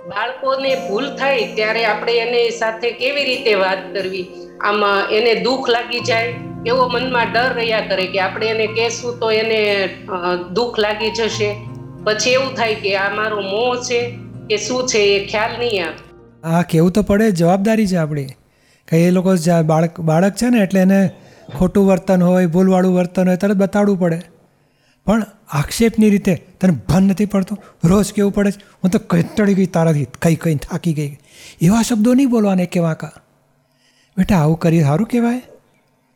બાળકોને ભૂલ થાય ત્યારે આપણે એને સાથે કેવી રીતે વાત કરવી? આમાં એને દુઃખ લાગી જાય, એવો મનમાં ડર રહ્યા કરે કે આપણે એને કહેશું તો એને દુઃખ લાગી જશે. પછી એવું થાય કે આ મારો મોહ છે, કે શું છે એ ખ્યાલ નહીં આવે. હા, કેવું તો પડે, જવાબદારી છે આપણી. કે એ લોકો બાળક બાળક છે ને એટલે એને ખોટું વર્તન હોય, ભૂલવાળું વર્તન હોય, તરત બતાડવું પડે. પણ આક્ષેપની રીતે તને ભાન નથી પડતું, રોજ કેવું પડે છે? હું તો કંટાળી ગઈ તારાથી, કંઈ કઈ થાકી ગઈ. એવા શબ્દો નહીં બોલવાને કે કા બેટા, આવું કરીએ સારું કહેવાય.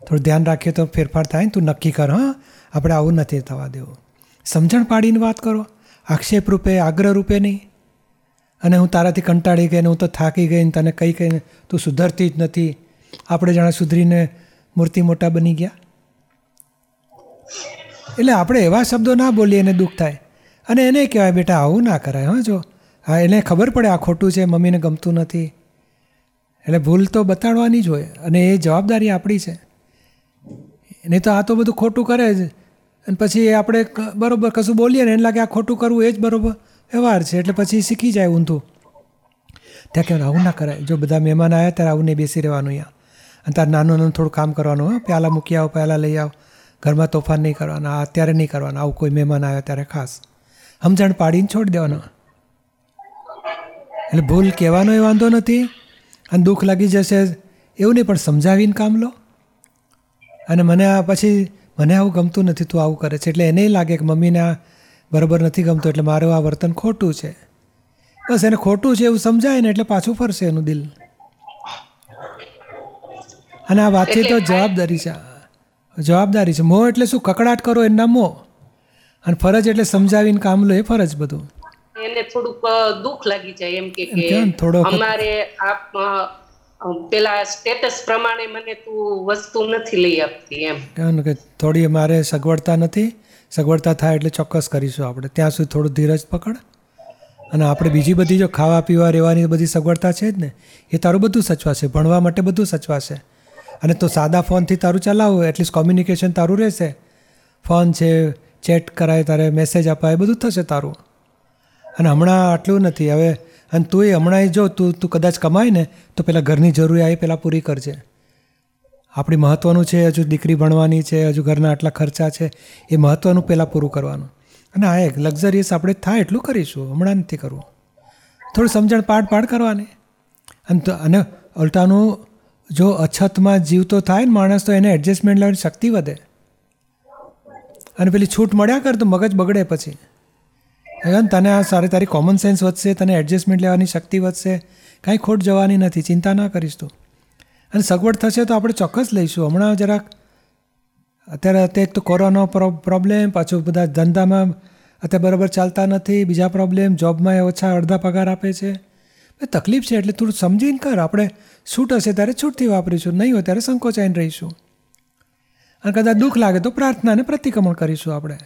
થોડું ધ્યાન રાખીએ તો ફેરફાર થાય ને તું નક્કી કર, હા? આપણે આવું નથી થવા દેવું. સમજણ પાડીને વાત કરો. આક્ષેપ રૂપે, આગ્રહ રૂપે નહીં. અને હું તારાથી કંટાળી ગઈ ને હું તો થાકી ગઈ ને તને કઈ કંઈ તું સુધરતી જ નથી. આપણે જાણે સુધરીને મૂર્તિ મોટા બની ગયા. એટલે આપણે એવા શબ્દો ના બોલીએ એને દુઃખ થાય. અને એને કહેવાય, બેટા, આવું ના કરાય, હા, જો. હા, એને ખબર પડે આ ખોટું છે, મમ્મીને ગમતું નથી. એટલે ભૂલ તો બતાડવાની જ હોય અને એ જવાબદારી આપણી છે. નહીં તો આ તો બધું ખોટું કરે જ. અને પછી આપણે બરાબર કશું બોલીએ ને, એને લાગે આ ખોટું કરવું એ જ બરોબર વ્યવહાર છે, એટલે પછી શીખી જાય ઊંધું. ત્યાં કહેવાનું આવું ના કરાય. જો બધા મહેમાન આવ્યા ત્યારે આવું નહીં બેસી રહેવાનું અહીંયા. અને તારે નાનું નાનું થોડું કામ કરવાનું, હા. પ્યાલા મૂકી આવો, પ્યાલા લઈ આવો. ઘરમાં તોફાન નહીં કરવાના આ અત્યારે નહીં કરવાના આવું કોઈ મહેમાન આવ્યા ત્યારે ખાસ. સમજણ પાડીને છોડી દેવાનો. એટલે ભૂલ કહેવાનો એ વાંધો નથી. અને દુઃખ લાગી જશે એવું નહીં પણ સમજાવીને કામ લો. અને મને આ પછી મને આવું ગમતું નથી તું આવું કરે છે. એટલે એને લાગે કે મમ્મીને આ બરાબર નથી ગમતું એટલે મારું આ વર્તન ખોટું છે. બસ એને ખોટું છે એવું સમજાય ને એટલે પાછું ફરશે એનું દિલ. અને આ વાતચીત તો જવાબદારી છે. જવાબદારી છે. મોહ એટલે શું? કકડાટ કરો એના મોહ અને ફરજ એટલે સમજાવીને કામ લો એ ફરજ બધું. એને થોડુંક દુઃખ લાગી જાય એમ કે થોડો અમારે આપ પેલા સ્ટેટસ પ્રમાણે મને તું વસ્તુ નથી લઈ આપતી એમ. કહેવાનું કે થોડી મારે સગવડતા નથી. સગવડતા થાય એટલે ચોક્કસ કરીશું આપણે. ત્યાં સુધી થોડું ધીરજ પકડ. અને આપણે બીજી બધી જો ખાવા પીવા રહેવાની બધી સગવડતા છે જ ને એ તારું બધું સચવાશે. ભણવા માટે બધું સચવાશે. અને તો સાદા ફોનથી તારું ચલાવવું એટલીસ્ટ કોમ્યુનિકેશન તારું રહેશે. ફોન છે, ચેટ કરાય, તારે મેસેજ અપાય બધું થશે તારું. અને હમણાં આટલું નથી, હવે, અને તું એ હમણાં જો, તું તું કદાચ કમાય ને, તો પહેલાં ઘરની જરૂરિયાત પહેલાં પૂરી કરજે. આપણી મહત્ત્વનું છે, હજુ દીકરી ભણવાની છે, હજુ ઘરના આટલા ખર્ચા છે, એ મહત્ત્વનું પહેલાં પૂરું કરવાનું. અને આ એક લક્ઝરિયસ આપણે થાય એટલું કરીશું, હમણાં નથી કરવું. થોડું સમજણ પાડ પાડ કરવાની. અને અને ઉલટાનું જો અછતમાં જીવતો થાય ને માણસ, તો એને એડજસ્ટમેન્ટ લેવાની શક્તિ વધે. અને પેલી છૂટ મળ્યા કર તો મગજ બગડે પછી. હવે તને આ સારી તારી કોમન સેન્સ વધશે, તને એડજસ્ટમેન્ટ લેવાની શક્તિ વધશે. કાંઈ ખોટ જવાની નથી, ચિંતા ના કરીશ તું. અને સગવડ થશે તો આપણે ચોક્કસ લઈશું. હમણાં જરાક અત્યારે અત્યારે તો કોરોના પ્રોબ્લેમ પાછું બધા ધંધામાં અત્યારે બરાબર ચાલતા નથી. બીજા પ્રોબ્લેમ જોબમાં ઓછા અડધા પગાર આપે છે. એ તકલીફ છે એટલે થોડું સમજીને કર. આપણે છૂટ હશે ત્યારે છૂટથી વાપરીશું. નહીં હોય ત્યારે સંકોચાઈને રહીશું. અને કદાચ દુઃખ લાગે તો પ્રાર્થનાને પ્રતિક્રમણ કરીશું આપણે.